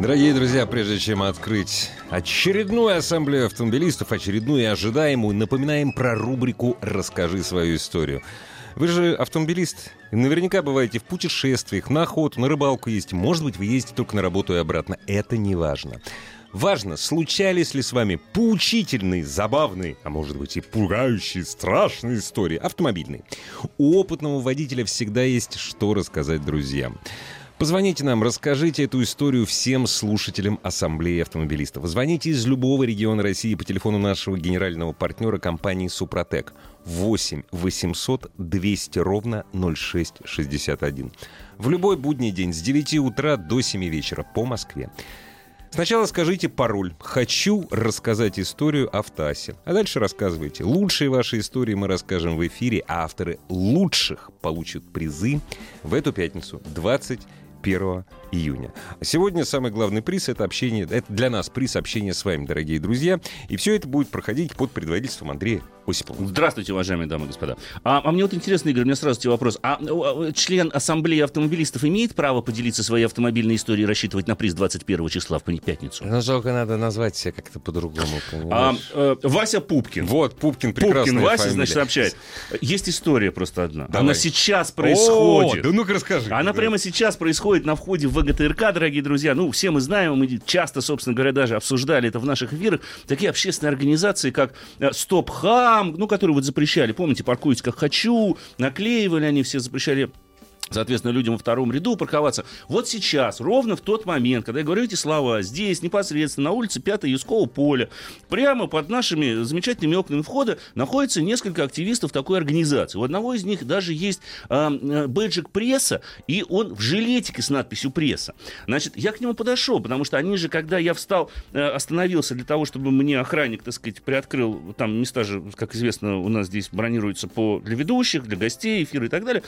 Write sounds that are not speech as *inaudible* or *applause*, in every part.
Дорогие друзья, прежде чем открыть очередную ассамблею автомобилистов, очередную и ожидаемую, напоминаем про рубрику «Расскажи свою историю». Вы же автомобилист. Наверняка бываете в путешествиях, на охоту, на рыбалку ездите. Может быть, вы ездите только на работу и обратно. Это не важно. Важно, случались ли с вами поучительные, забавные, а может быть и пугающие, страшные истории автомобильные. У опытного водителя всегда есть что рассказать друзьям. Позвоните нам, расскажите эту историю всем слушателям Ассамблеи автомобилистов. Звоните из любого региона России по телефону нашего генерального партнера компании «Супротек» 8 800 200 ровно 0661. В любой будний день с 9 утра до 7 вечера по Москве. Сначала скажите пароль «Хочу рассказать историю автоасе». А дальше рассказывайте. Лучшие ваши истории мы расскажем в эфире, а авторы лучших получат призы в эту пятницу 20 1 июня. Сегодня самый главный приз — это общение, это для нас приз общения с вами, дорогие друзья. И все это будет проходить под предводительством Андрея Осипова. Здравствуйте, уважаемые дамы и господа. А, а мне вот интересно, Игорь, у меня сразу тебе вопрос. А, а член Ассамблеи автомобилистов имеет право поделиться своей автомобильной историей и рассчитывать на приз 21 числа в пятницу? Ну, жалко, надо назвать себя как-то по-другому, а, э, Вася Пупкин. Вот, Пупкин, прекрасная Пупкин Вася, фамилия. значит, общает. Есть история просто одна. Давай. Она сейчас происходит. О, да ну-ка расскажи. Она да. прямо сейчас происходит на входе в ВГТРК, дорогие друзья. Ну, все мы знаем, мы часто, собственно говоря, даже обсуждали это в наших эфирах. Такие общественные организации, как э, Стоп Хам, ну, которые вот запрещали, помните, паркуйтесь как хочу, наклеивали они все, запрещали соответственно, людям во втором ряду парковаться. Вот сейчас, ровно в тот момент, когда я говорю эти слова, здесь, непосредственно, на улице 5 Юского поля, прямо под нашими замечательными окнами входа находится несколько активистов такой организации. У одного из них даже есть э, бэджик пресса, и он в жилетике с надписью пресса. Значит, я к нему подошел, потому что они же, когда я встал, э, остановился для того, чтобы мне охранник, так сказать, приоткрыл, там места же, как известно, у нас здесь бронируются по, для ведущих, для гостей, эфира и так далее,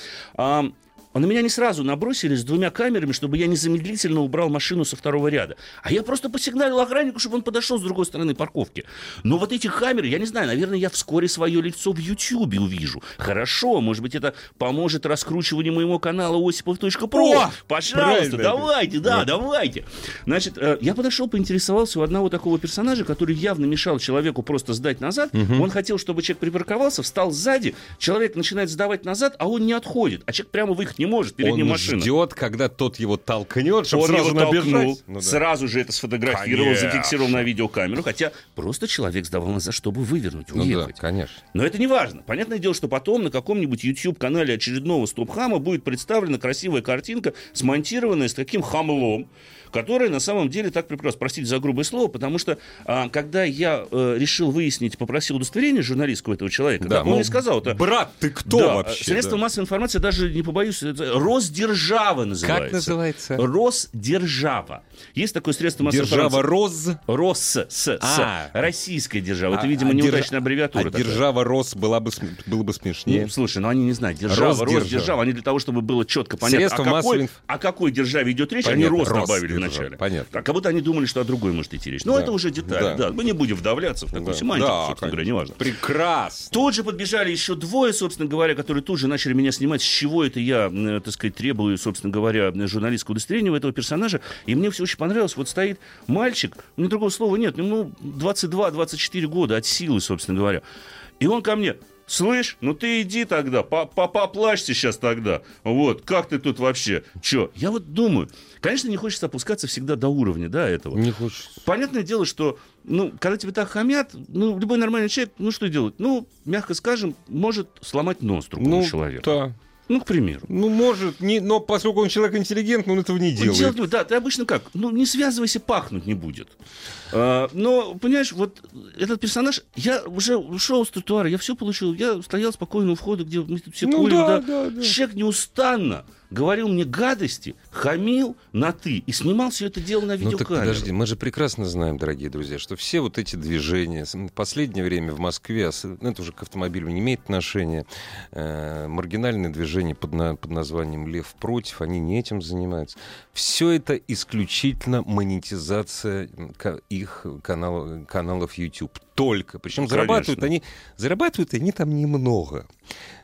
а на меня не сразу набросились с двумя камерами, чтобы я незамедлительно убрал машину со второго ряда. А я просто посигналил охраннику, чтобы он подошел с другой стороны парковки. Но вот эти камеры, я не знаю, наверное, я вскоре свое лицо в Ютьюбе увижу. Хорошо, может быть, это поможет раскручиванию моего канала осипов.про. Пожалуйста, давайте, да, вот. давайте. Значит, э, я подошел, поинтересовался у одного такого персонажа, который явно мешал человеку просто сдать назад. Угу. Он хотел, чтобы человек припарковался, встал сзади, человек начинает сдавать назад, а он не отходит, а человек прямо выехать не не может, перед он ним машина. ждет, когда тот его толкнет, чтобы он сразу его набежать. толкнул, Ну да. сразу же это сфотографировал, Конечно. зафиксировал на видеокамеру, хотя просто человек сдавал назад, чтобы вывернуть, Ну да, уехать. конечно. Но это не важно. Понятное дело, что потом на каком-нибудь YouTube-канале очередного стоп-хама будет представлена красивая картинка, смонтированная с таким хамлом, которая на самом деле так прекрасно, простите за грубое слово, потому что а, когда я э, решил выяснить, попросил удостоверение журналистского этого человека, Да, он мне сказал, это Брат, ты кто да, вообще? Средства да? массовой информации, даже не побоюсь, это Росдержава называется. Как называется? Росдержава. Есть такое средство массовой Держава информации. Роз. Рос, с, с, А. российская держава. Это, А- видимо, а неудачная аббревиатура. А такая. держава Рос была бы, было бы смешнее. Ну, слушай, ну они не знают. Держава, Росдержава. Росдержава. Они для того, чтобы было четко понятно, Средства о какой, массовой о какой державе идет речь, Понятно, они Рос добавили вначале. понятно. Так, как будто они думали, что о другой может идти речь. Но Да. это уже деталь. Да. Да. Мы не будем вдавляться в такую Да. семантику, Да, собственно говоря, конечно. неважно. Прекрасно. Тут же подбежали еще двое, собственно говоря, которые тут же начали меня снимать, с чего это я, э, так сказать, требую, собственно говоря, журналистского удостоверения у этого персонажа. И мне все очень понравилось. Вот стоит мальчик, у меня другого слова нет, ему 22-24 года от силы, собственно говоря. И он ко мне, Слышь, ну ты иди тогда, по- по- поплачь сейчас тогда. Вот, как ты тут вообще? Че? Я вот думаю, конечно, не хочется опускаться всегда до уровня, да, этого. Не хочется. Понятное дело, что, ну, когда тебе так хамят, ну, любой нормальный человек, ну, что делать? Ну, мягко скажем, может сломать нос другому Ну, человеку. да. Ну, к примеру. Ну, может, не, но поскольку он человек интеллигентный, он этого не делает. делать не- да, ты обычно как? Ну, не связывайся, пахнуть не будет. А, но, понимаешь, вот этот персонаж, я уже ушел с тротуара, я все получил, я стоял спокойно у входа, где мы все Ну курим, да, да. да, да. Человек неустанно говорил мне гадости, хамил на «ты» и снимал все это дело на Ну так видеокамеру. подожди, мы же прекрасно знаем, дорогие друзья, что все вот эти движения, в последнее время в Москве, ос- ну, это уже к автомобилю не имеет отношения, э, маргинальные движения под, на- под названием «Лев против», они не этим занимаются. Все это исключительно монетизация ка- их канал- каналов YouTube. Только. Причем зарабатывают Конечно. они, зарабатывают они там немного.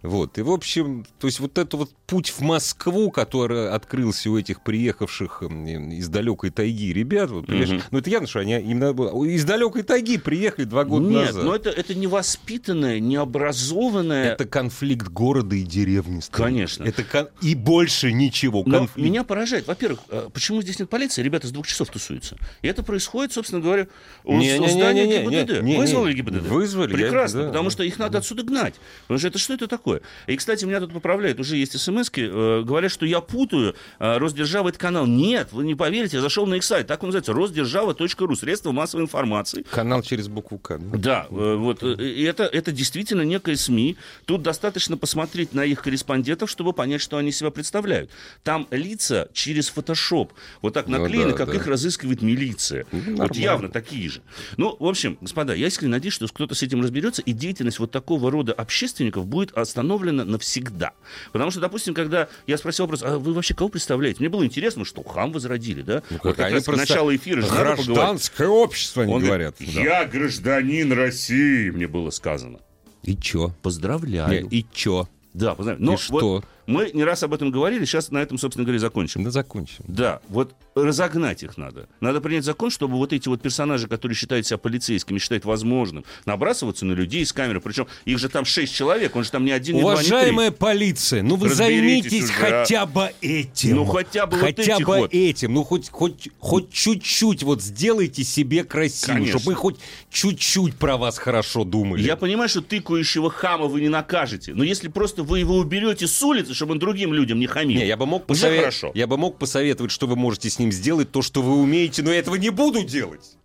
Вот. И, в общем, то есть вот этот вот путь в Москву, который открылся у этих приехавших из далекой тайги ребят, вот, Мгм. ну это явно, что они именно из далекой тайги приехали два года Нет, назад. но это, это невоспитанное, необразованное... Это конфликт города и деревни. Стас. Конечно. Это кон- И больше ничего. Но Конфликт. меня поражает, во-первых, э, почему здесь нет полиции? Ребята с двух часов тусуются. И это происходит, собственно говоря, у, Не, у не, не, здания не, не, ГИБДД. не, не, Вызвали не. ГИБДД? Вызвали, я- Прекрасно, да, потому да. что их надо отсюда гнать. Потому что это что это такое? И, кстати, меня тут поправляют, уже есть смс э, говорят, что я путаю э, Росдержава это канал. Нет, вы не поверите, я зашел на их сайт, так он называется, росдержава.ру, средства массовой информации. Канал через букву К. да? Да, э, вот э, это, это действительно некая СМИ. Тут достаточно посмотреть на их корреспондентов, чтобы понять, что они себя представляют. Там лица через фотошоп вот так Ну наклеены, да, как да. их разыскивает милиция. Ну, вот нормально. Явно такие же. Ну, в общем, господа, я искренне надеюсь, что кто-то с этим разберется, и деятельность вот такого рода общественников будет остановлена навсегда. Потому что, допустим, когда я спросил вопрос, а вы вообще кого представляете? Мне было интересно, что хам возродили, да? Ну, вот как они раз началу эфира же. Гражданское общество, они Он говорят. говорит, я гражданин России, мне было сказано. И чё? Поздравляю. Не, И чё? Да, поздравляю. Но И что? Вот мы не раз об этом говорили, сейчас на этом, собственно говоря, закончим. Да закончим. Да, вот разогнать их надо. Надо принять закон, чтобы вот эти вот персонажи, которые считают себя полицейскими, считают возможным, набрасываться на людей с камеры. Причем их же там шесть человек, он же там не один, не два, не три. Уважаемая полиция, ну вы займитесь уже, а. хотя бы этим. Ну, хотя бы вот хотя этих бы вот. этим. Ну хоть, хоть, хоть чуть-чуть вот сделайте себе красиво, Конечно. чтобы мы хоть чуть-чуть про вас хорошо думали. Я понимаю, что тыкающего хама вы не накажете, но если просто вы его уберете с улицы, чтобы он другим людям не хамил, Не, я бы мог посовет- хорошо. Я бы мог посоветовать, что вы можете с ним сделать, то, что вы умеете, но я этого не буду делать.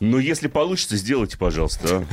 Но если получится, сделайте, пожалуйста.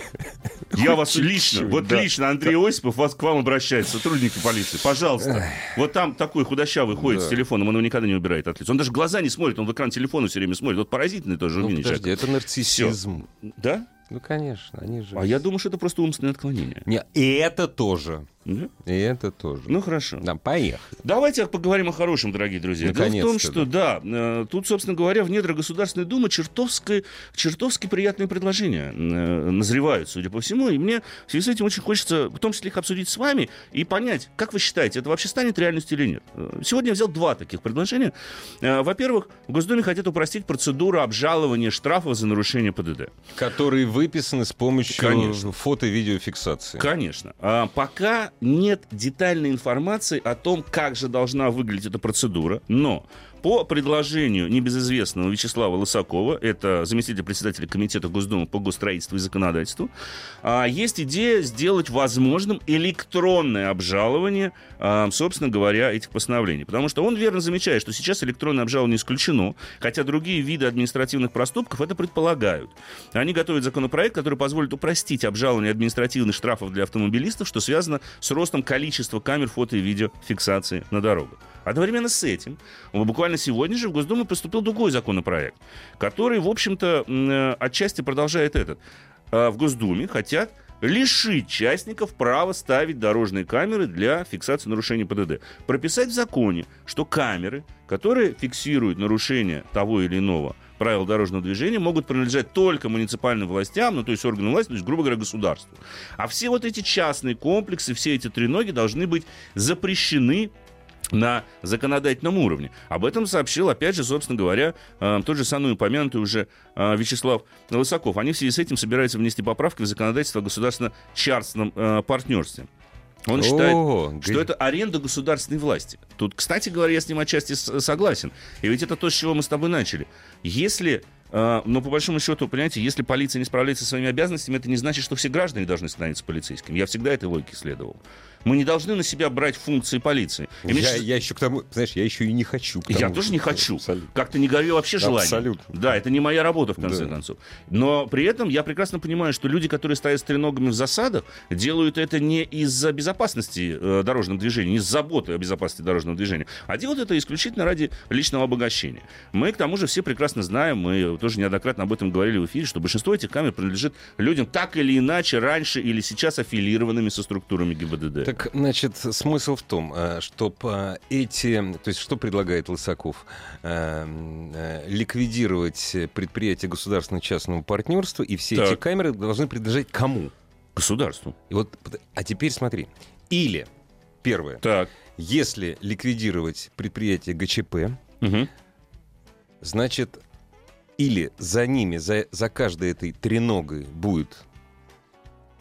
а. *laughs* Я вас лично, вот лично Андрей Осипов вас к вам обращается, сотрудники полиции. Пожалуйста. Вот там такой худощавый ходит с телефоном, он его никогда не убирает от лица. Он даже глаза не смотрит, он в экран телефона все время смотрит. Вот поразительный тоже Ну, умение подожди, это нарциссизм. Да? Ну, конечно, они же... А я думаю, что это просто умственное отклонение. Не, и это тоже. Да? И это тоже. Ну, хорошо. Да, поехали. Давайте поговорим о хорошем, дорогие друзья. Дело в том, Наконец-то, что да, э, тут, собственно говоря, в недрах Государственной Думы чертовски, чертовски приятные предложения э, назревают, судя по всему. И мне в связи с этим очень хочется, в том числе их обсудить с вами и понять, как вы считаете, это вообще станет реальностью или нет. Э, Сегодня я взял два таких предложения. Во-первых, в Госдуме хотят упростить процедуру обжалования штрафов за нарушение ПДД. Которые выписаны с помощью Конечно. фото-видеофиксации. Конечно. А, пока нет детальной информации о том, как же должна выглядеть эта процедура, но по предложению небезызвестного Вячеслава Лысакова, это заместитель председателя Комитета Госдумы по госстроительству и законодательству, а, есть идея сделать возможным электронное обжалование, а, собственно говоря, этих постановлений. Потому что он верно замечает, что сейчас электронное обжалование исключено, хотя другие виды административных проступков это предполагают. Они готовят законопроект, который позволит упростить обжалование административных штрафов для автомобилистов, что связано с ростом количества камер фото и видеофиксации на дорогах. Одновременно с этим, буквально сегодня же в Госдуму поступил другой законопроект, который, в общем-то, э, отчасти продолжает этот. А В Госдуме хотят лишить частников права ставить дорожные камеры для фиксации нарушений ПДД. Прописать в законе, что камеры, которые фиксируют нарушение того или иного правил дорожного движения, могут принадлежать только муниципальным властям, ну то есть органам власти, то есть, грубо говоря, государству. А все вот эти частные комплексы, все эти треноги должны быть запрещены на законодательном уровне. Об этом сообщил, опять же, собственно говоря, э, тот же самый упомянутый уже э, Вячеслав Лысаков. Они в связи с этим собираются внести поправки в законодательство о государственно-частном э, партнерстве. Он считает, О, что это аренда государственной власти. Тут, кстати говоря, я с ним отчасти согласен. И ведь это то, с чего мы с тобой начали. Если, но по большому счету, понимаете, если полиция не справляется со своими обязанностями, это не значит, что все граждане должны становиться полицейскими. Я всегда этой логике следовал. Мы не должны на себя брать функции полиции. И Я, кажется, я еще к тому, знаешь, я еще и не хочу. к я тому, тоже не хочу. Как-то не горю вообще желание. Абсолютно. Да, это не моя работа, в конце Да. концов. Но при этом я прекрасно понимаю, что люди, которые стоят с треногами в засадах, делают это не из-за безопасности э, дорожного движения, не из заботы о безопасности дорожного движения, а делают это исключительно ради личного обогащения. Мы, к тому же, все прекрасно знаем, мы тоже неоднократно об этом говорили в эфире, что большинство этих камер принадлежит людям так или иначе раньше или сейчас аффилированными со структурами ГИБДД. Так, значит, смысл в том, чтобы эти... То есть, что предлагает Лысаков? Э, э, Ликвидировать предприятия государственно-частного партнерства, и все эти Так. камеры должны принадлежать кому? Государству. И вот, а теперь смотри. Или, первое, Так. если ликвидировать предприятие ГЧП, Мгм. значит, или за ними, за, за каждой этой треногой будет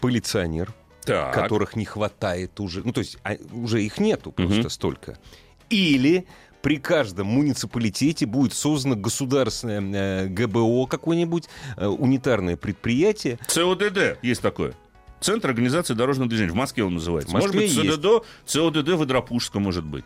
полиционер, Так. которых не хватает уже. Ну, то есть а, уже их нету просто Мгм. столько. Или при каждом муниципалитете будет создано государственное э, ГБО какое-нибудь, э, унитарное предприятие. ЦОДД есть такое. Центр организации дорожного движения. В Москве он называется. В Москве может быть, есть. ЦОДД, ЦОДД в Идропужском может быть.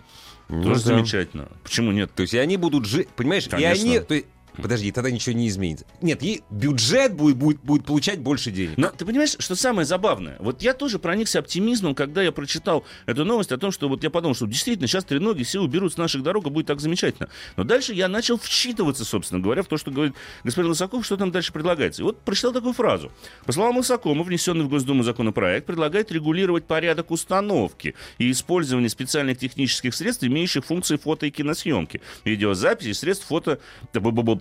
Ну Тоже да. замечательно. Почему нет? То есть и они будут жить, понимаешь? Конечно. И они... то есть- Подожди, тогда ничего не изменится. Нет, и бюджет будет, будет, будет получать больше денег. Но ты понимаешь, что самое забавное? Вот я тоже проникся оптимизмом, когда я прочитал эту новость о том, что вот я подумал, что действительно сейчас треноги все уберут с наших дорог, и будет так замечательно. Но дальше я начал вчитываться, собственно говоря, в то, что говорит господин Лысаков, что там дальше предлагается. И вот прочитал такую фразу. По словам Лысакова, внесенный в Госдуму законопроект предлагает регулировать порядок установки и использования специальных технических средств, имеющих функции фото и киносъемки, видеозаписи средств фото...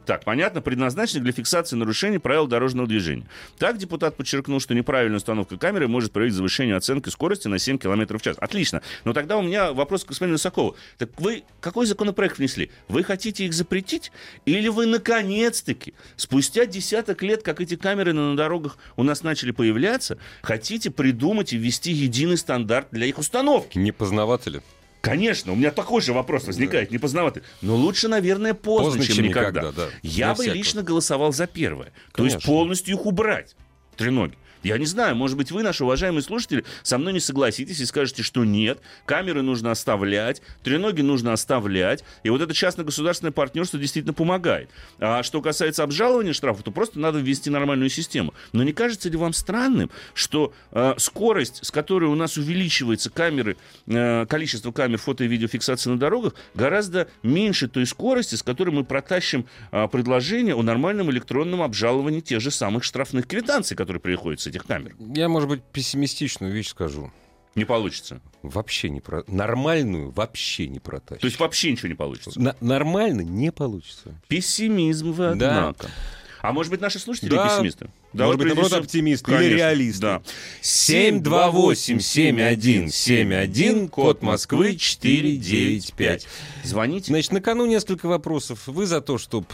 Так, понятно, предназначенных для фиксации нарушений правил дорожного движения. Так депутат подчеркнул, что неправильная установка камеры может привести к завышению оценки скорости на 7 км в час. Отлично. Но тогда у меня вопрос к господину Высокову. Так вы какой законопроект внесли? Вы хотите их запретить? Или вы наконец-таки, спустя десяток лет, как эти камеры на дорогах у нас начали появляться, хотите придумать и ввести единый стандарт для их установки? Не познавато ли? Конечно, у меня такой же вопрос возникает, не поздновато. Но лучше, наверное, поздно, Поздно, чем, чем никогда. никогда, да. Я Для бы всякого. лично голосовал за первое. То есть Конечно. полностью их убрать. Треноги. Я не знаю, может быть, вы, наши уважаемые слушатели, со мной не согласитесь и скажете, что нет, камеры нужно оставлять, треноги нужно оставлять, и вот это частно-государственное партнерство действительно помогает. А что касается обжалования штрафов, то просто надо ввести нормальную систему. Но не кажется ли вам странным, что э, скорость, с которой у нас увеличивается камеры, э, количество камер фото и видеофиксации на дорогах, гораздо меньше той скорости, с которой мы протащим э, предложение о нормальном электронном обжаловании тех же самых штрафных квитанций, которые приходят с этих камер? Я, может быть, пессимистичную вещь скажу. Не получится. Вообще не про... Нормальную вообще не протащишь. То есть вообще ничего не получится. На- нормально не получится. Пессимизм вы, Да. однако. А может быть, наши слушатели Да. пессимисты? Может быть, наоборот, оптимисты или Конечно, реалисты. Да. 728-7171, код Москвы 495. Звоните. Значит, на кону несколько вопросов. Вы за то, чтобы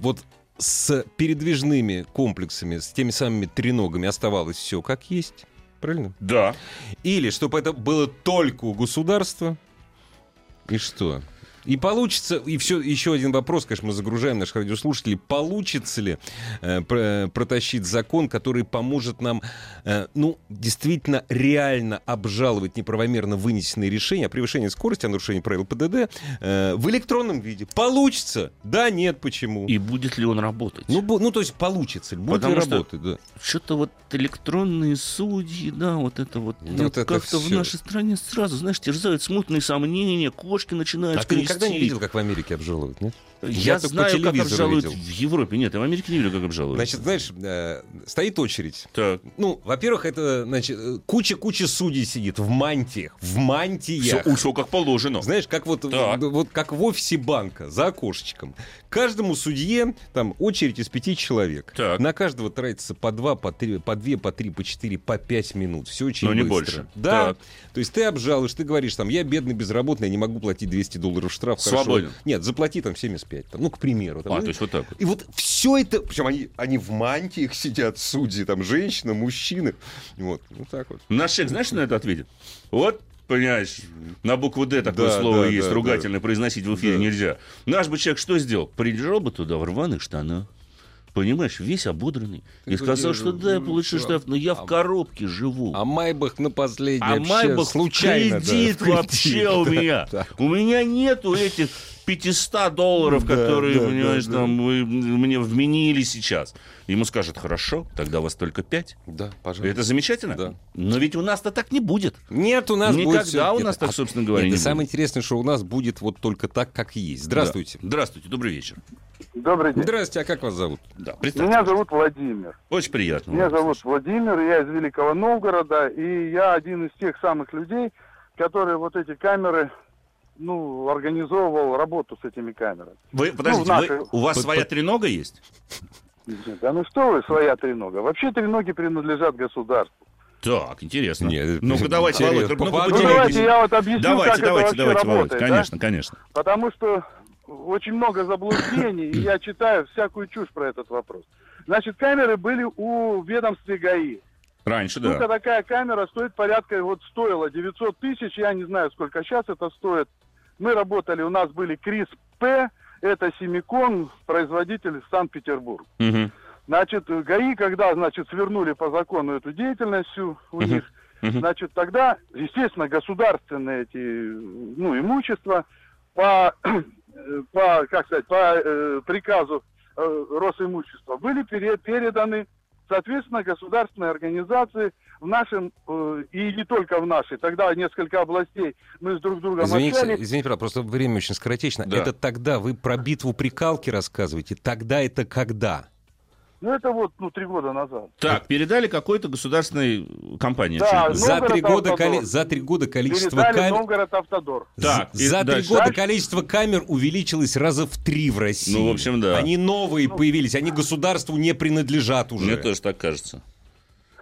вот с передвижными комплексами, с теми самыми треногами оставалось все как есть? Правильно? Да. Или чтобы это было только у государства? И что? И получится, и все, еще один вопрос, конечно, мы загружаем наших радиослушателей, получится ли э, про- протащить закон, который поможет нам, э, ну, действительно реально обжаловать неправомерно вынесенные решения о превышении скорости, о нарушении правил ПДД э, в электронном виде? Получится? Да, нет, почему? И будет ли он работать? Ну, бу- ну, то есть получится будет Потому ли что- работать, да. Что-то вот электронные судьи, да, вот это вот, вот вот как-то в нашей стране сразу, знаешь, терзают смутные сомнения, кошки начинают ты никогда не видел, как в Америке обжалуют, нет? Я, Я по знаю, как обжалуют видел. в Европе. Нет, я в Америке не видел, как обжалуют. Значит, знаешь, э, стоит очередь. так. Ну, во-первых, это, значит, э, куча-куча судей сидит в мантиях. В Все, мантиях. все как положено. Знаешь, как вот, Так. вот как в офисе банка, за окошечком. Каждому судье там очередь из пяти человек. Так. На каждого тратится по два, по три, по две, по три, по четыре, по пять минут. Все очень Но не быстро. больше. Да. Так. То есть ты обжалуешь, ты говоришь, там, я бедный, безработный, я не могу платить 200 долларов штраф. хорошо. Свободен. Нет, заплати там 75. Там, ну, к примеру. Там, А, ну, то есть вот так вот. и вот все это, причем они, они в мантиях сидят, судьи, там, женщина, мужчины. Вот, вот так вот. Наш человек, знаешь, на это ответит? Вот, понимаешь, на букву «Д» такое Да, слово да, есть, да, ругательное, произносить в эфире Да. нельзя. Наш бы человек что сделал? Прибежал бы туда в рваных штанах, Понимаешь, весь ободранный. Ты и сказал, что да, я получил А- штраф, но я в коробке живу. А Майбах на последний А Майбах случайно. да, кредит кредит, вообще у да, меня. да. У меня нету этих 500 долларов, Да, которые, да, понимаешь, да, да. там вы мне вменили сейчас. Ему скажут, хорошо, тогда у вас только 5. Да, пожалуйста. Это замечательно? Да. Но ведь у нас-то так не будет. Нет, у нас Никогда будет всё- у Нет, нас так, а- собственно говоря, Нет, не и самое будет. интересное, что у нас будет вот только так, как есть. Здравствуйте. Да. Здравствуйте, добрый вечер. Добрый день. Здравствуйте, а как вас зовут? Да. Меня зовут Владимир. Очень приятно. Меня зовут Владимир, я из Великого Новгорода, и я один из тех самых людей, которые вот эти камеры, ну, организовывал работу с этими камерами. Вы, подождите, Ну, вы- наши- у вас Под- своя под- тренога есть? Да ну что вы, своя тренога. Вообще треноги принадлежат государству. Так, интересно. Нет, Ну-ка, *laughs* давайте. Володь, Ну поделитесь. давайте я вот объясню, Давайте, как давайте, это давайте, вообще Володь, работает. да? конечно, конечно. Потому что очень много заблуждений, и я читаю всякую чушь про этот вопрос. Значит, камеры были у ведомства ГАИ. Раньше, Штука да. такая камера стоит порядка, вот стоила 900 тысяч, я не знаю, сколько сейчас это стоит. Мы работали, у нас были Крис П, это Семикон, производитель Санкт-Петербург. Мгм. Значит, ГАИ, когда, значит, свернули по закону эту деятельность всю у Мгм. них, значит, тогда, естественно, государственные эти, ну, имущества по, *clears throat* по как сказать, по э, приказу э, Росимущества были пере- переданы, соответственно, государственной организации в нашем, э, и не только в нашей, тогда несколько областей мы с друг другом Извините, общались. извините, просто время очень скоротечно. Да. Это тогда вы про битву при Калке рассказываете. Тогда это когда? Ну, это вот, ну, три года назад. Так, передали какой-то государственной компании. Да. Ну, За три, года, коли- за три года количество Передали камер... Новгород Автодор. Так, За- и за три года Дальше. количество камер увеличилось раза в три в России. Ну, в общем, да. Они новые появились, они государству не принадлежат уже. Мне тоже так кажется.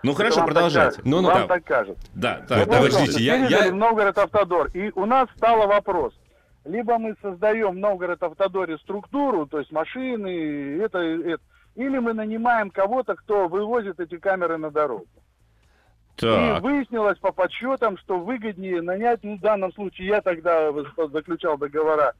Ну хорошо, вам продолжайте. так. Ну, ну, вам да. так кажется. Да, Ну, так, Вот, давайте. подождите, я- я- Новгород Автодор. И у нас стало вопрос. Либо мы создаем в Новгород Автодоре структуру, то есть машины, это, это, или мы нанимаем кого-то, кто вывозит эти камеры на дорогу. И Так, выяснилось по подсчетам, что выгоднее нанять, ну, в данном случае я тогда заключал договора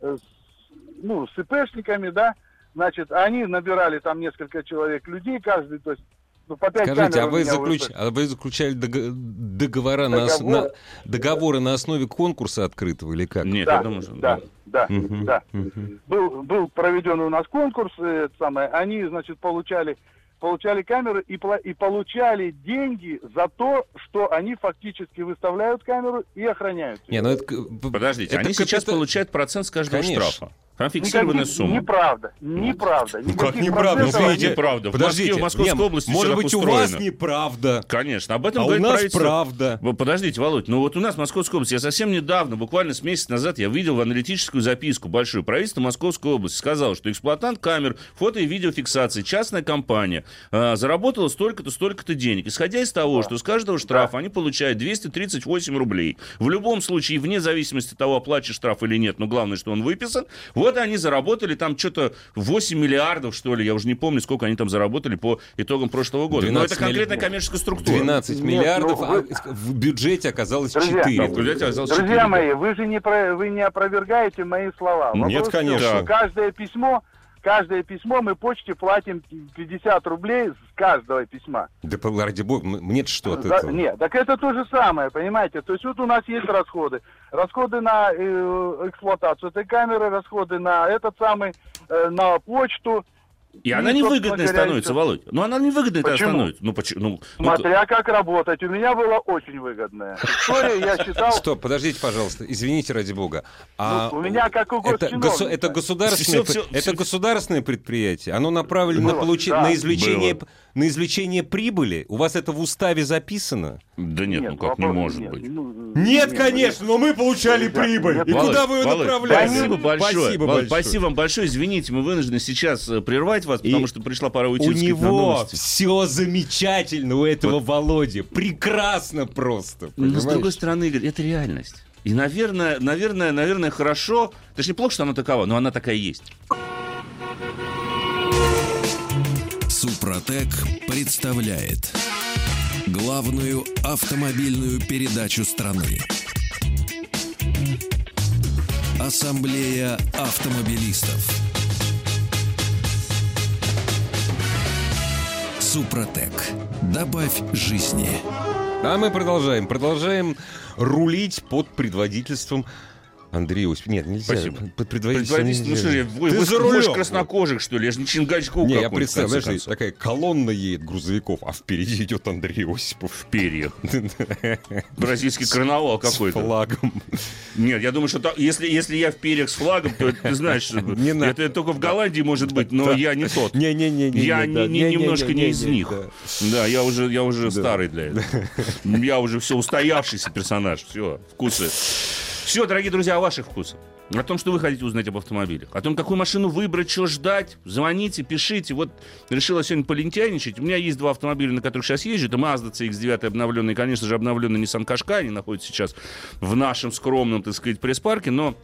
э, с, ну, с ИПшниками, да, значит, они набирали там несколько человек людей, каждый, то есть, ну, по Скажите, а вы, заключ... а вы заключали дог- договора на, ос- Договор- на- договоры на основе конкурса открытого или как? нет, Да, я думаю, что... да, да, Мгм, да. мгм. Был, был проведен у нас конкурс, э, это самое, они, значит, получали, получали камеры и, и получали деньги за то, что они фактически выставляют камеру и охраняют. Не, ну это... Подождите, это они сейчас получают процент с каждого Конечно. штрафа. Там фиксированная Никаких- сумма. Неправда, неправда. Как Никаких неправда? Ну, видите, неправда. В Подождите, в Московской не, области может быть, у вас устроено. неправда, Конечно, об этом а у говорит нас правительство. правда. Подождите, Володь, ну вот у нас Московская область, я совсем недавно, буквально с месяца назад, я видел аналитическую записку большую. Правительство Московской области сказало, что эксплуатант камер, фото и видеофиксации, частная компания, э, заработала столько-то, столько-то денег. Исходя из того, что с каждого штрафа они получают 238 рублей. В любом случае, вне зависимости от того, оплачешь штраф или нет, но главное, что он выписан, вот они заработали там что-то 8 миллиардов, что ли, я уже не помню, сколько они там заработали по итогам прошлого года. Но это 12 конкретная милли- коммерческая структура. 12 Нет, миллиардов, ну, а вы- в бюджете оказалось Друзья, 4. Да, в бюджете оказалось Друзья четыре, да. мои, вы же не, про, вы не опровергаете мои слова. Нет, Вопрос том, конечно. что Каждое письмо, каждое письмо мы почте платим 50 рублей с каждого письма. Да по- ради бога, мне-то что от этого? Нет, так это то же самое, понимаете? То есть вот у нас есть расходы. Расходы на э, эксплуатацию этой камеры, расходы на этот самый, э, на почту. И она невыгодная собственно говоря, становится. Володь. Ну, она невыгодная Почему? становится. Ну, почему? Ну, ну, Смотря как работать. У меня было очень выгодная. История, я *laughs* считал... Стоп, подождите, пожалуйста, извините ради бога. А Ну, у меня как у это, госу- это государственное, Всё, всё, это государственное предприятие. Оно направлено на, Было, получи- да. на, извлечение, Было. На извлечение прибыли. У вас это в уставе записано? Да нет, ну как не может нет, быть. ну, Нет, нет, конечно, но мы получали Ребят, прибыль. нет, И Володь, куда вы ее Володь, направляете? Спасибо большое. Спасибо Володь, большое. спасибо вам большое. Извините, мы вынуждены сейчас э, прервать вас, И потому что пришла пора уйти У него все замечательно, у этого Володи. Прекрасно просто. Но с понимаешь? другой стороны, Игорь, это реальность. И, наверное, наверное, наверное, хорошо. Это же неплохо, что она такова, но она такая есть. Супротек представляет главную автомобильную передачу страны. Ассамблея автомобилистов. Супротек. Добавь жизни. А мы продолжаем. Продолжаем рулить под предводительством Андрей Осипов. Нет, нельзя. Спасибо. Под предводительством Предводитель, ну нельзя. что вы, Ты вы, за рулем. краснокожих, что ли? Я же не Чингачгук Не, я представляю, знаешь, концов. такая колонна едет грузовиков, а впереди идет Андрей Осипов. В перьях. Бразильский карнавал С какой-то. флагом. Нет, я думаю, что та- если, если я в перьях с флагом, то ты знаешь, *laughs* Не надо. это только в Голландии может быть, но я не тот. Не-не-не. Я не- не- немножко не из них. Да, я уже, я уже старый для этого. *laughs* Я уже все устоявшийся персонаж. Все, вкусы. Все, дорогие друзья, о ваших вкусах. О том, что вы хотите узнать об автомобилях. О том, какую машину выбрать, что ждать. Звоните, пишите. Вот решила сегодня полентяйничать. У меня есть два автомобиля, на которых сейчас езжу. Это Mazda CX-9 обновленный. Конечно же, обновленный Nissan Qashqai. Они находятся сейчас в нашем скромном, так сказать, пресс-парке. Но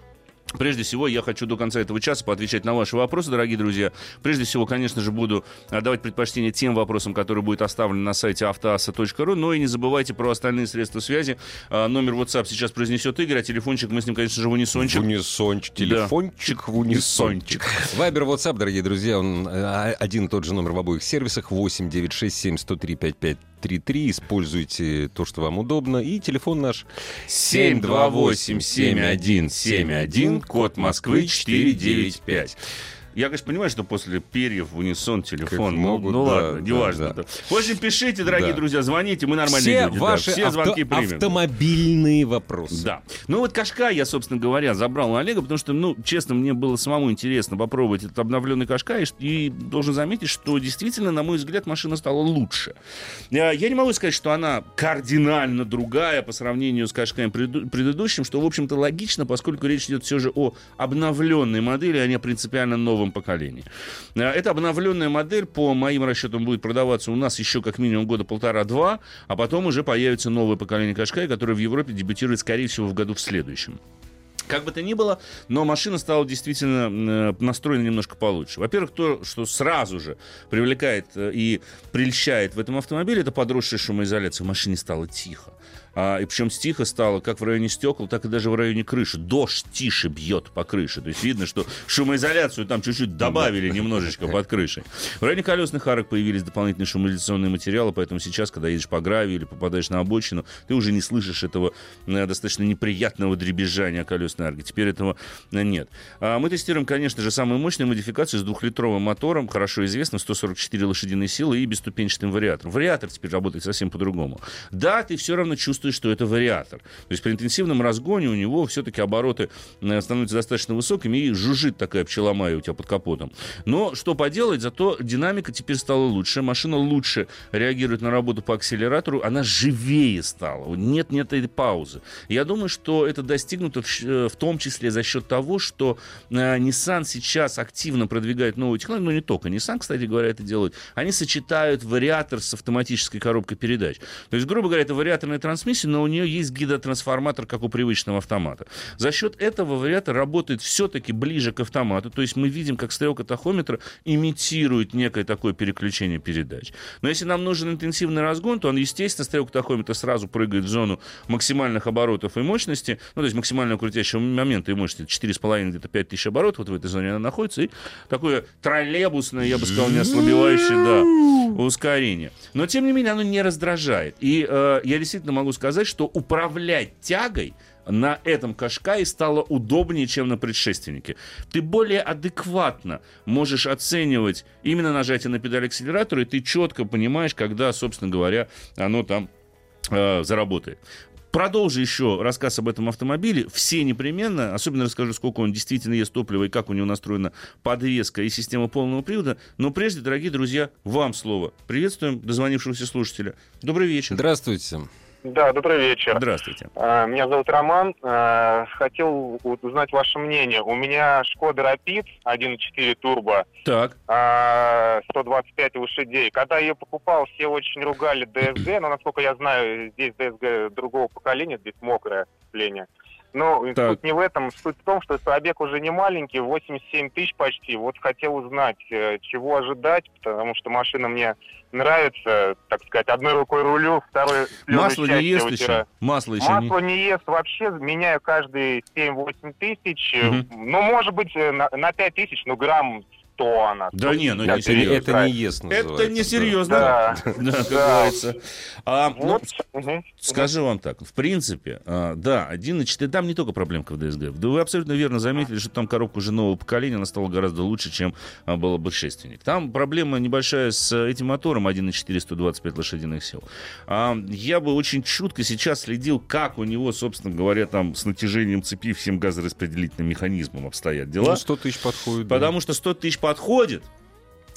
Прежде всего, я хочу до конца этого часа поотвечать на ваши вопросы, дорогие друзья. Прежде всего, конечно же, буду отдавать предпочтение тем вопросам, которые будут оставлены на сайте автоаса.ру. Но и не забывайте про остальные средства связи. А, Номер WhatsApp сейчас произнесет Игорь, а телефончик мы с ним, конечно же, в унисончик. В унисончик. Телефончик в унисончик. Вайбер, WhatsApp, дорогие друзья, он э, один и тот же номер в обоих сервисах. 8 967 103 5533. Используйте то, что вам удобно. И телефон наш 728-7171, код Москвы 495. Я, конечно, понимаю, что после перьев в унисон телефон. Как ну, могут, ну да, ладно, да, неважно. да. да. В общем, пишите, дорогие Да. друзья, звоните, мы нормальные Все люди. да. ваши Все звонки авто- примем. автомобильные вопросы. Да. Ну вот Кашка я, собственно говоря, забрал у Олега, потому что, ну, честно, мне было самому интересно попробовать этот обновленный Кашка, и, и должен заметить, что действительно, на мой взгляд, машина стала лучше. Я, я не могу сказать, что она кардинально другая по сравнению с Кашкаем предыдущим, что, в общем-то, логично, поскольку речь идет все же о обновленной модели, а не принципиально новом поколении. Э, Эта обновленная модель, по моим расчетам, будет продаваться у нас еще как минимум года полтора-два, а потом уже появится новое поколение Кашкая, которое в Европе дебютирует, скорее всего, в году в следующем. Как бы то ни было, но машина стала действительно э, настроена немножко получше. Во-первых, то, что сразу же привлекает э, и прельщает в этом автомобиле, это подросшая шумоизоляция. В машине стало тихо. А, и причем тихо стало как в районе стекол, так и даже в районе крыши. Дождь тише бьет по крыше. То есть видно, что шумоизоляцию там чуть-чуть добавили немножечко под крышей. В районе колесных арок появились дополнительные шумоизоляционные материалы, поэтому сейчас, когда едешь по гравию или попадаешь на обочину, ты уже не слышишь этого э, достаточно неприятного дребезжания колесной арки. Теперь этого э, нет. А мы тестируем, конечно же, самую мощную модификацию с двухлитровым мотором, хорошо известным, 144 лошадиные силы и бесступенчатым вариатором. Вариатор теперь работает совсем по-другому. Да, ты все равно чувствуешь, что это вариатор. То есть при интенсивном разгоне у него все-таки обороты э, становятся достаточно высокими и жужжит такая пчела Майя у тебя под капотом. Но что поделать, зато динамика теперь стала лучше, машина лучше реагирует на работу по акселератору, она живее стала. Нет, нет этой паузы. Я думаю, что это достигнуто в, э, в том числе за счет того, что э, Nissan сейчас активно продвигает новую технологию, но не только Nissan, кстати говоря, это делают. Они сочетают вариатор с автоматической коробкой передач. То есть, грубо говоря, это вариаторная трансмиссия, но у нее есть гидротрансформатор, как у привычного автомата. За счет этого вариатор работает все-таки ближе к автомату. То есть мы видим, как стрелка тахометра имитирует некое такое переключение передач. Но если нам нужен интенсивный разгон, то он, естественно, стрелка тахометра сразу прыгает в зону максимальных оборотов и мощности, ну, то есть максимального крутящего момента и мощности 4,5 где-то 5 тысяч оборотов, вот в этой зоне она находится, и такое троллейбусное, я бы сказал, не ослабевающее, да, ускорение. Но, тем не менее, оно не раздражает. И э, я действительно могу сказать, что управлять тягой на этом Кашкае стало удобнее, чем на предшественнике. Ты более адекватно можешь оценивать именно нажатие на педаль акселератора, и ты четко понимаешь, когда, собственно говоря, оно там э, заработает. Продолжу еще рассказ об этом автомобиле. Все непременно, особенно расскажу, сколько он действительно ест топлива и как у него настроена подвеска и система полного привода. Но прежде, дорогие друзья, вам слово. Приветствуем дозвонившегося слушателя. Добрый вечер. Здравствуйте. Да, добрый вечер. Здравствуйте. А, Меня зовут Роман. А, Хотел узнать ваше мнение. У меня Шкода Рапид 1.4 турбо, Так, а, 125 лошадей. Когда я ее покупал, все очень ругали ДСГ, но, насколько я знаю, здесь ДСГ другого поколения, здесь мокрое сцепление. Но Так. суть не в этом. Суть в том, что пробег уже не маленький, 87 тысяч почти. Вот хотел узнать, э, чего ожидать, потому что машина мне нравится, так сказать, одной рукой рулю, второй масло не ест вытираю. еще? Масло еще не... Масло не ест вообще, меняю каждые 7-8 тысяч. Мгм. Ну, может быть, э, на, на 5 тысяч, ну, грамм тонн. Да не, ну Это, не серьезно. это не ест Это не да. серьезно. Да. Да, как Да. говорится. А, ну. Мгм. Скажу вам так, в принципе, а, да, 1.4, там не только проблемка в ДСГ. Да вы абсолютно верно заметили, что там коробка уже нового поколения, она стала гораздо лучше, чем а, была предшественник. Там проблема небольшая с этим мотором 1.4 125 лошадиных сил. А, я бы очень чутко сейчас следил, как у него, собственно говоря, там с натяжением цепи всем газораспределительным механизмом обстоят дела. Ну, 100 тысяч подходит. да. Потому что 100 тысяч подходит.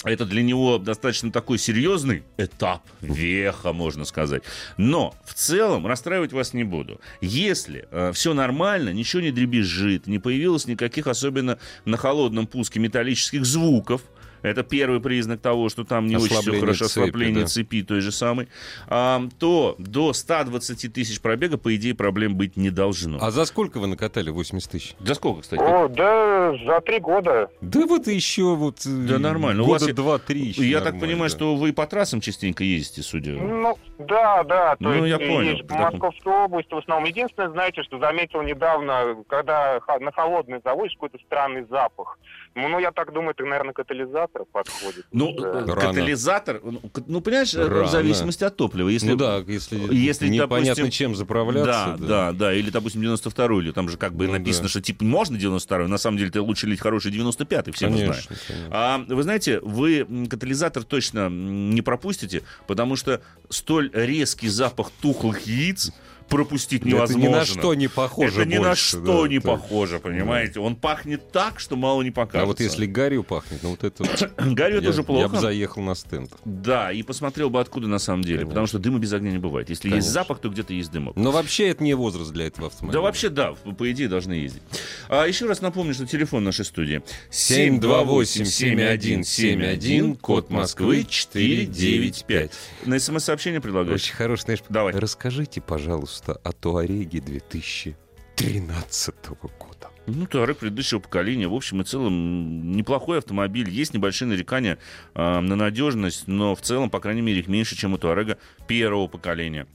Это для него достаточно такой серьезный этап, веха, можно сказать. Но в целом расстраивать вас не буду. Если все нормально, ничего не дребезжит, не появилось никаких, особенно на холодном пуске, металлических звуков, это первый признак того, что там не очень все Ослабление хорошо, цепи, ослабление да. цепи той же самой, а, то до 120 тысяч пробега, по идее, проблем быть не должно. А за сколько вы накатали 80 тысяч? За сколько, кстати? О, да, за три года. Да вот еще вот... э, Да нормально. У вас Года два-три еще Я так понимаю, да. что вы по трассам частенько ездите, судя. Ну, да, да. То Ну, есть я понял. есть в Московской области в основном. Единственное, знаете, что заметил недавно, когда на холодный заводишь какой-то странный запах. Ну, ну, я так думаю, это, наверное, катализатор подходит. Ну, Да. э, катализатор, ну, ну, понимаешь, э, Рано. в зависимости от топлива. Если, Ну да, если, если, непонятно допустим, чем заправляться. Да, да, да, или, допустим, 92-й, или там же как бы Ну написано, да. что типа можно 92-й, на самом деле это лучше лить хороший 95-й, все мы знаем. Конечно, конечно. А вы знаете, вы катализатор точно не пропустите, потому что столь резкий запах тухлых яиц пропустить Это невозможно. ни на что не похоже Это ни на больше, что да, не да. похоже, понимаете? Он пахнет так, что мало не покажется. А вот если гарью пахнет, ну вот это... *clears throat* Гарью тоже плохо. Я бы заехал на стенд. Да, и посмотрел бы, откуда на самом деле. Конечно. Потому что дыма без огня не бывает. Если есть Конечно. запах, то где-то есть дымок. Но вообще это не возраст для этого автомобиля. Да вообще да, по по идее должны ездить. А еще раз напомню, что телефон нашей студии 728-7171, код Москвы 495. На смс-сообщение предлагаю. Очень хороший, знаешь, Давай. расскажите, пожалуйста, о Туареге 2013 года. Ну, Туарек предыдущего поколения, в общем и целом, неплохой автомобиль. Есть небольшие нарекания а, на надежность, но в целом, по крайней мере, их меньше, чем у Туарега первого поколения.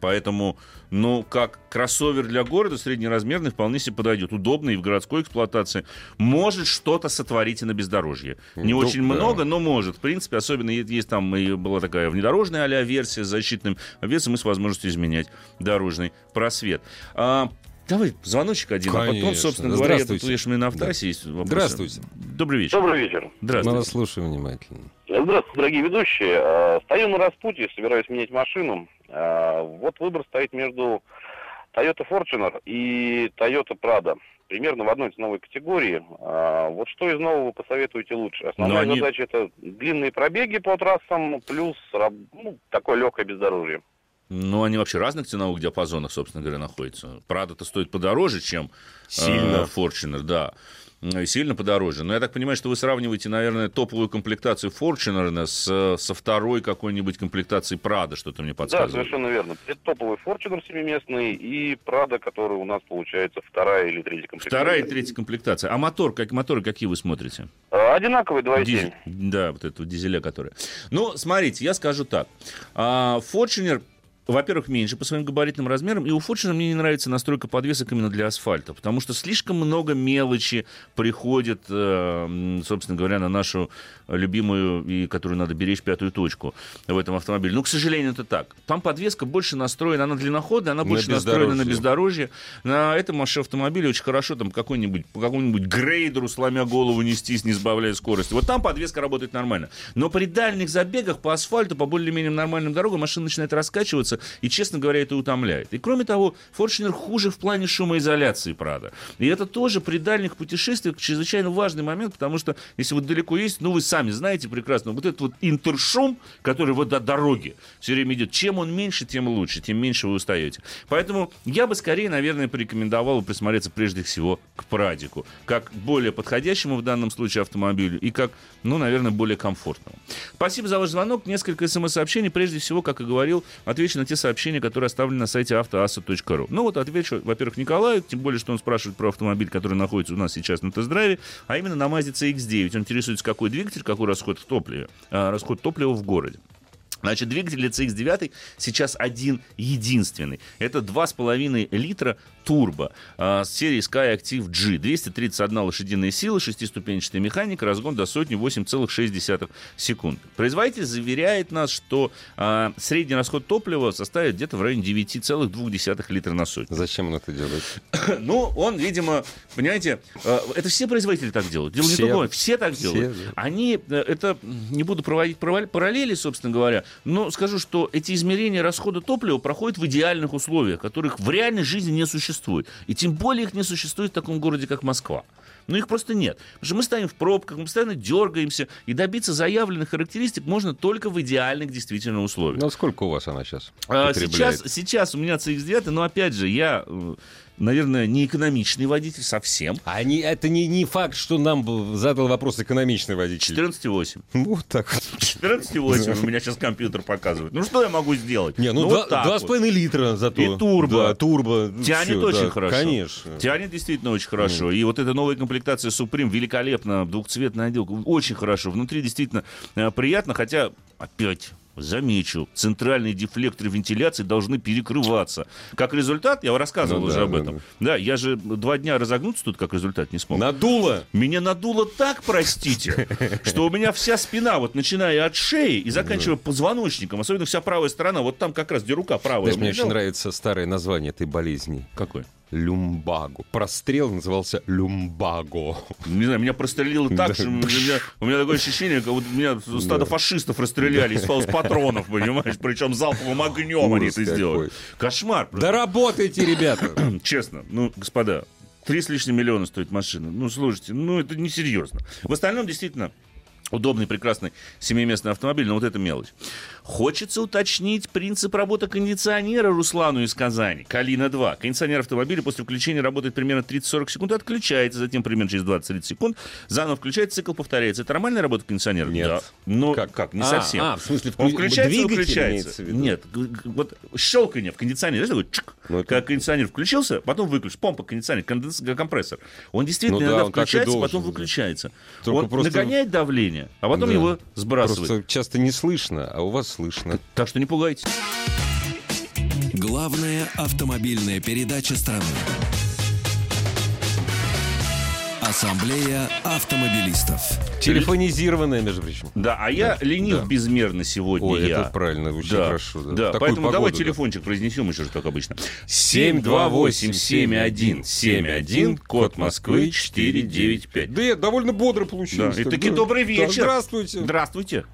Поэтому, ну, как кроссовер для города среднеразмерный вполне себе подойдет. Удобный и в городской эксплуатации. Может что-то сотворить и на бездорожье. Не Ну, очень да. много, но может. В принципе, особенно есть там и была такая внедорожная а версия с защитным весом и с возможностью изменять дорожный просвет. А, Давай звоночек один, а потом, Конечно. собственно говоря, я тут Здравствуйте. видишь, у меня на Да. автосе есть вопросы. Здравствуйте. Добрый вечер. Добрый вечер. Мы Здравствуйте. вас слушаем внимательно. Здравствуйте, дорогие ведущие. Э, Стою на распутье, собираюсь менять машину. Э, Вот выбор стоит между Toyota Fortuner и Toyota Prado. Примерно в одной ценовой категории. Э, Вот что из нового посоветуете лучше? Основная они- задача это длинные пробеги по трассам плюс ну, такое легкое бездорожье. Ну, они вообще разных ценовых диапазонах, собственно говоря, находятся. Прада-то стоит подороже, чем Сильно. э, Fortuner, да. Сильно подороже. Но я так понимаю, что вы сравниваете, наверное, топовую комплектацию Fortuner с, со второй какой-нибудь комплектацией Prado, что-то мне Да, подсказывает. совершенно верно. Это топовый Fortuner семиместный и Prado, который у нас получается вторая или третья комплектация. Вторая и третья комплектация. А мотор, как, моторы какие вы смотрите? Э, Одинаковый 2.7. Дизель. Да, вот этого дизеля, который. Ну, смотрите, я скажу так. А, Fortuner во-первых, меньше по своим габаритным размерам, и у Fortuner мне не нравится настройка подвесок именно для асфальта, потому что слишком много мелочи приходит, э, собственно говоря, на нашу любимую, и которую надо беречь, пятую точку в этом автомобиле. Ну, к сожалению, это так. Там подвеска больше настроена, она длинноходная, она На больше настроена на бездорожье. На этом автомобиле очень хорошо там какой-нибудь, по какому-нибудь грейдеру, сломя голову, нестись, не сбавляя скорости. Вот там подвеска работает нормально. Но при дальних забегах по асфальту, по более-менее нормальным дорогам, машина начинает раскачиваться, и, честно говоря, это утомляет. И, кроме того, Fortuner хуже в плане шумоизоляции, правда. И это тоже при дальних путешествиях чрезвычайно важный момент, потому что, если вы далеко есть, ну, вы сами знаете прекрасно, вот этот вот интершум, который вот до дороги все время идет, чем он меньше, тем лучше, тем меньше вы устаете. Поэтому я бы скорее, наверное, порекомендовал присмотреться прежде всего к Прадику, как более подходящему в данном случае автомобилю и как, ну, наверное, более комфортному. Спасибо за ваш звонок. Несколько смс-сообщений. Прежде всего, как и говорил, отвечу на те сообщения, которые оставлены на сайте автоаса.ру. Ну вот отвечу, во-первых, Николаю, тем более, что он спрашивает про автомобиль, который находится у нас сейчас на тест-драйве, а именно на Mazda CX-9. Он интересуется, какой двигатель, какой расход в топливе, а, расход топлива в городе. Значит, двигатель для CX-9 сейчас один единственный. Это 2,5 литра турбо с серии Sky Active G. 231 лошадиная сила, шестиступенчатая механика, разгон до сотни 8,6 секунд. Производитель заверяет нас, что а, средний расход топлива составит где-то в районе 9,2 литра на сотню. Зачем он это делает? *coughs* Ну, он, видимо, понимаете, э, это все производители так делают. Дело не Все. другое, все так Все, делают. да. Они, э, это, не буду проводить параллели, собственно говоря, но скажу, что эти измерения расхода топлива проходят в идеальных условиях, которых в реальной жизни не существует. И тем более их не существует в таком городе, как Москва. Но их просто нет. Потому что мы стоим в пробках, мы постоянно дергаемся, и добиться заявленных характеристик можно только в идеальных действительно условиях. Ну, сколько у вас она сейчас А? Сейчас, сейчас у меня CX-9, но опять же, я, э, наверное, не экономичный водитель совсем. А не- это не, не факт, что нам задал вопрос экономичный водитель. 14,8. Ну, Вот так вот. 14,8 у меня сейчас компьютер показывает. Ну что я могу сделать? Не, ну, вот два с вот. половиной литра зато. И турбо. Да, турбо. Ну, Тянет всё, очень да, хорошо. Конечно. Тянет действительно очень хорошо. И вот эта новая комплектация Supreme великолепно, двухцветная отделка, очень хорошо. Внутри действительно э, приятно, хотя опять замечу, центральные дефлекторы вентиляции должны перекрываться. Как результат, я вам рассказывал Ну уже да, об да, этом. Да. я же два дня разогнуться тут как результат не смог. Надуло. Меня надуло так, простите, *laughs* что у меня вся спина, вот начиная от шеи и заканчивая позвоночником, особенно вся правая сторона, вот там как раз, где рука правая. Знаешь, мне очень нравится старое название этой болезни. Какой? Люмбаго. Прострел назывался люмбаго. Не знаю, меня прострелило так, что у меня, у меня такое ощущение, как вот меня стадо фашистов расстреляли из патронов, понимаешь? Причем залповым огнем они это сделали. Кошмар. просто. Да работайте, ребята. *clears throat* Честно, ну, господа, три с лишним миллиона стоит машина. Ну, слушайте, ну, это несерьезно. В остальном, действительно, удобный, прекрасный семиместный автомобиль, но вот это мелочь. Хочется уточнить принцип работы кондиционера Руслану из Казани. Калина-2. Кондиционер автомобиля после включения работает примерно 30-40 секунд, отключается, затем примерно через 20-30 секунд заново включается, цикл повторяется. Это нормальная работа кондиционера? Нет. Да. Но Как? как? Не А, совсем. а, в смысле, Он вклю- включается, двигатель выключается. Нет, вот щелканье в кондиционере, знаешь, такой чик, Ну, это- когда кондиционер включился, потом выключился, помпа кондиционер, конденс- компрессор. Он действительно Ну да, иногда он включается, должен, потом да. выключается. Только он просто- нагоняет давление, а потом Да. его сбрасывает. Просто часто не слышно, а у вас слышно. Так что не пугайтесь. Главная автомобильная передача страны. Ассамблея автомобилистов. Телефонизированная, между прочим. Да, а я ленив да. безмерно сегодня. Ой, я. это правильно, очень да, хорошо. Да, такую поэтому давай погоду, да. телефончик произнесем еще раз, как обычно. 728-7171, код Москвы 495. Да, довольно бодро Да, получилось. и так, таки да. добрый Да, вечер. Здравствуйте. Здравствуйте.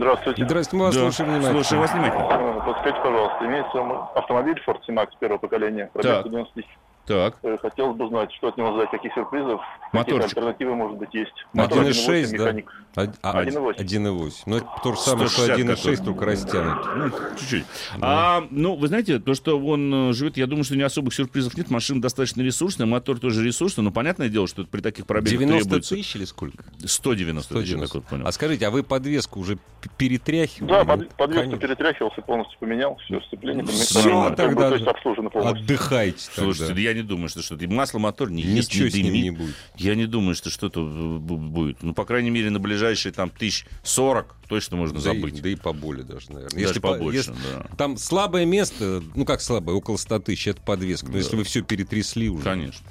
Здравствуйте. Здравствуйте, мы вас Да, слушаем внимательно. Слушаю вас внимательно. Подскажите, пожалуйста, имеется автомобиль Ford C-Max первого поколения, пробег Так. 11 тысяч. Так. Э, Хотелось бы узнать, что от него ждать, каких сюрпризов, какие альтернативы, может быть, есть. Мотор 1.6, да? механик. А- а, 1.8. 1.8. Ну, это то же самое, что 160 1.6, который. только растянут. Ну, чуть-чуть. А, ну, вы знаете, то, что он э, живет, я думаю, что не особых сюрпризов нет. Машина достаточно ресурсная, мотор тоже ресурсный, но понятное дело, что при таких пробегах 90 требуется... тысяч или сколько? 190 тысяч, я 190. так вот понял. А скажите, а вы подвеску уже перетряхивали? Да, Ну, под, подвеску конечно. перетряхивался, полностью поменял, все, сцепление. Всё, поменял, тогда То есть обслужено полностью. Отдыхайте Слушайте, тогда. да я не думаю, что что-то... и Масло мотор не ест, Ничего не с ним дымит. не будет. Я не думаю, что что-то бу- будет. Ну, по крайней мере, на ближайшие там тысяч сорок точно можно Да и, забыть. да и поболее даже, наверное. Даже по- побольше, если- да. Там слабое место, ну как слабое, около 100 тысяч, это подвеска. Но если вы все перетрясли уже... Конечно.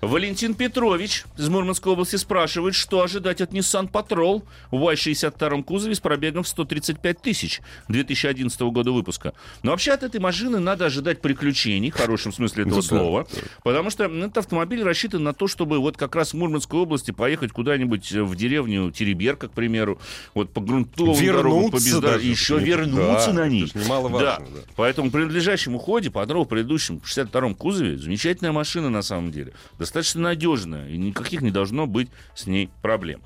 Валентин Петрович из Мурманской области спрашивает, что ожидать от Nissan Patrol в Y62 кузове с пробегом в 135 тысяч 2011 года выпуска. Но вообще от этой машины надо ожидать приключений, в хорошем смысле этого слова, потому что этот автомобиль рассчитан на то, чтобы вот как раз в Мурманской области поехать куда-нибудь э, в деревню Тереберка, к примеру, вот по грунтовым дорогам, по Вернуться бездор- даже, еще вернуться на Да. да. Поэтому при надлежащем уходе, по в предыдущем 62-м кузове, замечательная машина на самом деле. Достаточно надежная, и никаких не должно быть с ней проблем.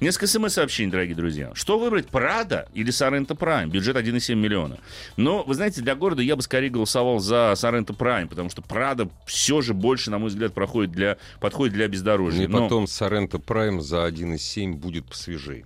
Несколько смс-сообщений, дорогие друзья. Что выбрать, Прада или Соренто Прайм? Бюджет 1,7 миллиона. Но, вы знаете, для города я бы скорее голосовал за Соренто Прайм, потому что Прада все же больше, на мой взгляд, проходит для, подходит для Ну бездорожья. и Но- потом Соренто Прайм за 1,7 будет посвежее.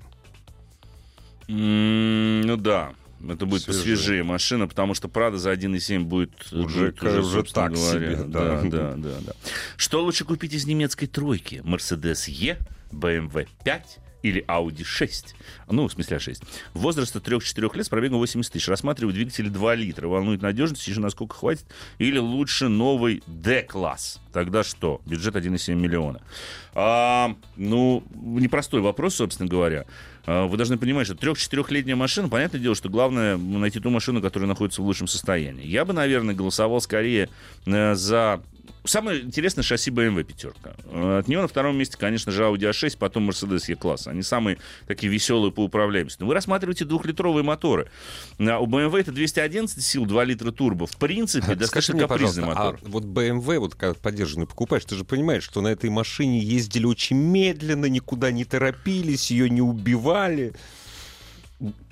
М, ну да, это будет Свежее. посвежее машина, потому что Прада за 1,7 будет Уже- будет уже собственно так говоря. себе, Да, да. да, да, да. Что лучше купить из немецкой тройки? Mercedes E, BMW 5 или Audi 6, ну, в смысле А6, возраста 3-4 лет с пробегом 80 тысяч. Рассматриваю двигатель 2 литра. Волнует надежность, еще насколько хватит. Или лучше новый D-класс. Тогда что? Бюджет 1,7 миллиона. А, ну, непростой вопрос, собственно говоря. А, Вы должны понимать, что трех-четырехлетняя машина, понятное дело, что главное найти ту машину, которая находится в лучшем состоянии. Я бы, наверное, голосовал скорее э, за Самое интересное шасси BMW пятерка. От нее на втором месте, конечно же, Audi A6, потом Mercedes E-класс. Они самые такие веселые по управляемости. Но вы рассматриваете двухлитровые моторы. А У BMW это 211 сил, 2 литра турбо. В принципе, достаточно мне, капризный мотор. а вот BMW, вот когда поддержанную покупаешь, ты же понимаешь, что на этой машине ездили очень медленно, никуда не торопились, ее не убивали.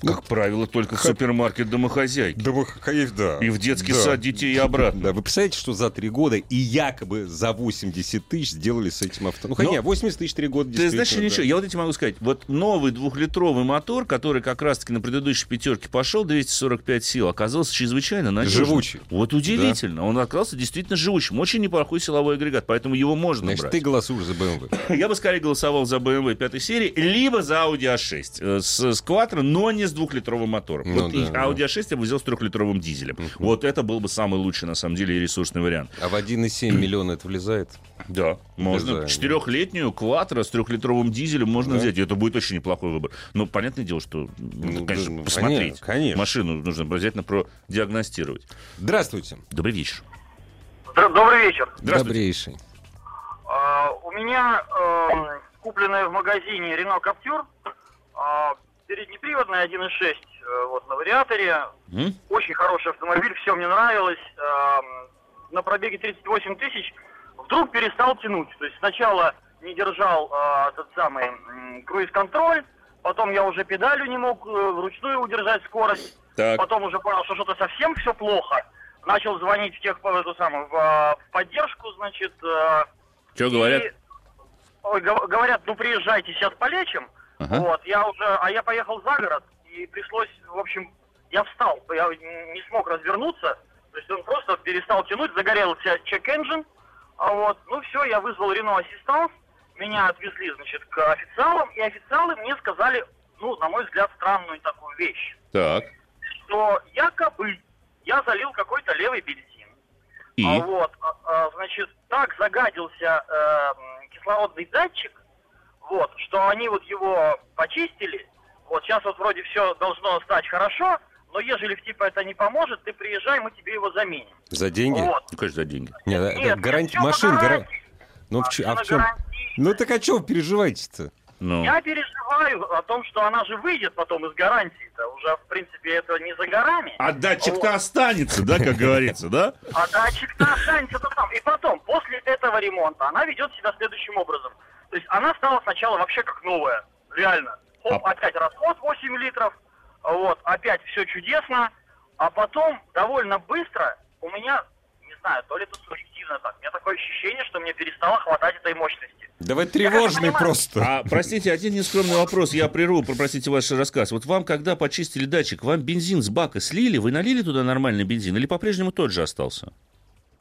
Как правило, только в супермаркет домохозяйки. Да, конечно, да. И в детский Да. сад детей и обратно. Да, вы представляете, что за три года и якобы за 80 тысяч сделали с этим авто? Ну, Но- хотя 80 тысяч три года Ты знаешь, действительно, ничего, да. я вот эти могу сказать. Вот новый двухлитровый мотор, который как раз-таки на предыдущей пятерке пошел, 245 сил, оказался чрезвычайно надежным. Живучий. Вот удивительно. Он оказался действительно живучим. Очень неплохой силовой агрегат, поэтому его можно Значит, брать. ты голосуешь за BMW. *clears throat* Я бы скорее голосовал за BMW пятой серии, либо за Audi A6 э, с, с Quattro, но не с двухлитровым мотором. Ну вот да, и да. Audi A6 я бы взял с трехлитровым дизелем. Вот это был бы самый лучший, на самом деле, ресурсный вариант. А в 1,7 *clears throat* миллиона это влезает? Да, можно. Четырехлетнюю Quattro с трехлитровым дизелем можно Да. взять, и это будет очень неплохой выбор. Но понятное дело, что ну, конечно, да, посмотреть. конечно, конечно. Машину нужно обязательно продиагностировать. Здравствуйте. Добрый вечер. Добрый вечер. Здравствуйте. Добрейший. А, У меня эм, купленная в магазине Renault Captur, а, переднеприводная 1.6 э, вот, на вариаторе. М? Очень хороший автомобиль, все мне нравилось. На пробеге 38 тысяч вдруг перестал тянуть. То есть сначала не держал э, тот самый м, круиз-контроль, потом я уже педалью не мог э, вручную удержать скорость. Так, Потом уже понял, что что-то совсем все плохо. Начал звонить в тех, в эту самую, в, а, в поддержку, значит. э, что говорят? и, ой, гов- говорят, ну приезжайте, сейчас полечим. Ага. Вот, я уже, а я поехал за город, и пришлось, в общем, я встал, я не смог развернуться, то есть он просто перестал тянуть, загорелся чек-энджин, а вот, ну все, я вызвал Renault Assistance, меня отвезли, значит, к официалам, и официалы мне сказали, ну, на мой взгляд, странную такую вещь, Так. что якобы я залил какой-то левый бензин. И? А вот, а, а, значит, так загадился э, кислородный датчик, вот, что они вот его почистили. Вот сейчас вот вроде все должно стать хорошо, но ежели типа это не поможет, ты приезжай, мы тебе его заменим. За деньги? Вот. Ну, конечно, за деньги. Нет, это Нет, гарантия всё по машин. гара- гарантии. Ну, в А а в чем? гарантии. Ну так а что вы переживаете-то? Ну, Я переживаю о том, что она же выйдет потом из гарантии-то. Уже, в принципе, это не за горами. а датчик-то останется, да, как говорится, да? А датчик-то останется там. И потом, после этого ремонта, она ведет себя следующим образом. То есть она стала сначала вообще как новая. Реально. Хоп, А- опять расход 8 литров. Вот, опять все чудесно. А потом, довольно быстро, у меня, не знаю, то ли это субъективно так, у меня такое ощущение, что мне перестало хватать этой мощности. Да вы тревожный просто. А, простите, один нескромный вопрос, я прерву, простите ваш рассказ. Вот вам, когда почистили датчик, вам бензин с бака слили, вы налили туда нормальный бензин или по-прежнему тот же остался?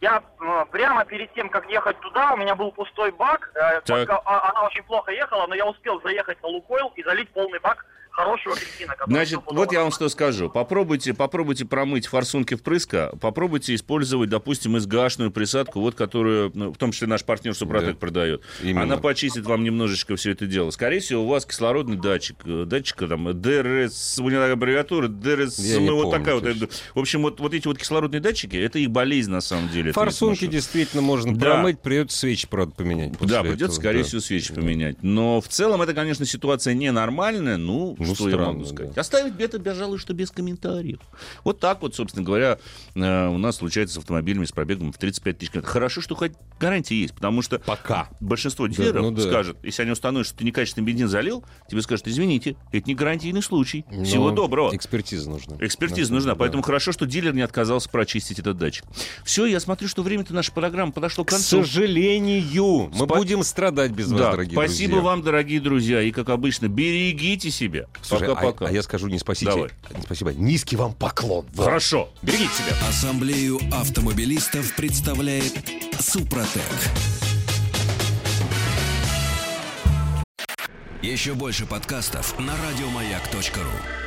Я э, прямо перед тем, как ехать туда, у меня был пустой бак. э, Так. а- она очень плохо ехала, но я успел заехать на Лукойл и залить полный бак хорошего бензина. Значит, вот я вам что скажу. Попробуйте, попробуйте промыть форсунки впрыска, попробуйте использовать, допустим, SGA шную присадку, вот которую, ну, в том числе наш партнер Супротек Да. продает. Именно. Она почистит вам немножечко все это дело. Скорее всего, у вас кислородный датчик, э, датчика там ДРС, у него такая аббревиатура, ДРС, Я ну, вот помню такая вот. точно. В общем, вот, вот эти вот кислородные датчики, это их болезнь на самом деле. Форсунки действительно можно Да. промыть, придется свечи, правда, поменять. Да, придется, этого, скорее да. всего, свечи поменять. Но в целом это, конечно, ситуация ненормальная. Ну, Ну, что я странно, могу сказать? да. Оставить это, пожалуй, что без комментариев. Вот так вот, собственно говоря, э, у нас случается с автомобилями с пробегом в 35 тысяч километров. Хорошо, что хоть гарантия есть, потому что Пока. большинство дилеров ну да. скажет, если они установят, что ты некачественный бензин залил, тебе скажут, извините, это не гарантийный случай. Но Всего доброго. Экспертиза нужна. Экспертиза Да, нужна, да. поэтому хорошо, что дилер не отказался прочистить этот датчик. Все, я смотрю, что время-то наша программа подошло к К концу. сожалению, мы Спа- будем страдать без вас, Да, дорогие спасибо друзья. вам, дорогие друзья, и как обычно, берегите себя. Слушай, а- Пока-пока. а, я скажу не спасите, Давай. спасибо, низкий вам поклон. Вот. Хорошо, берегите себя. Ассамблею автомобилистов представляет Супротек. Еще больше подкастов на радиомаяк.ру.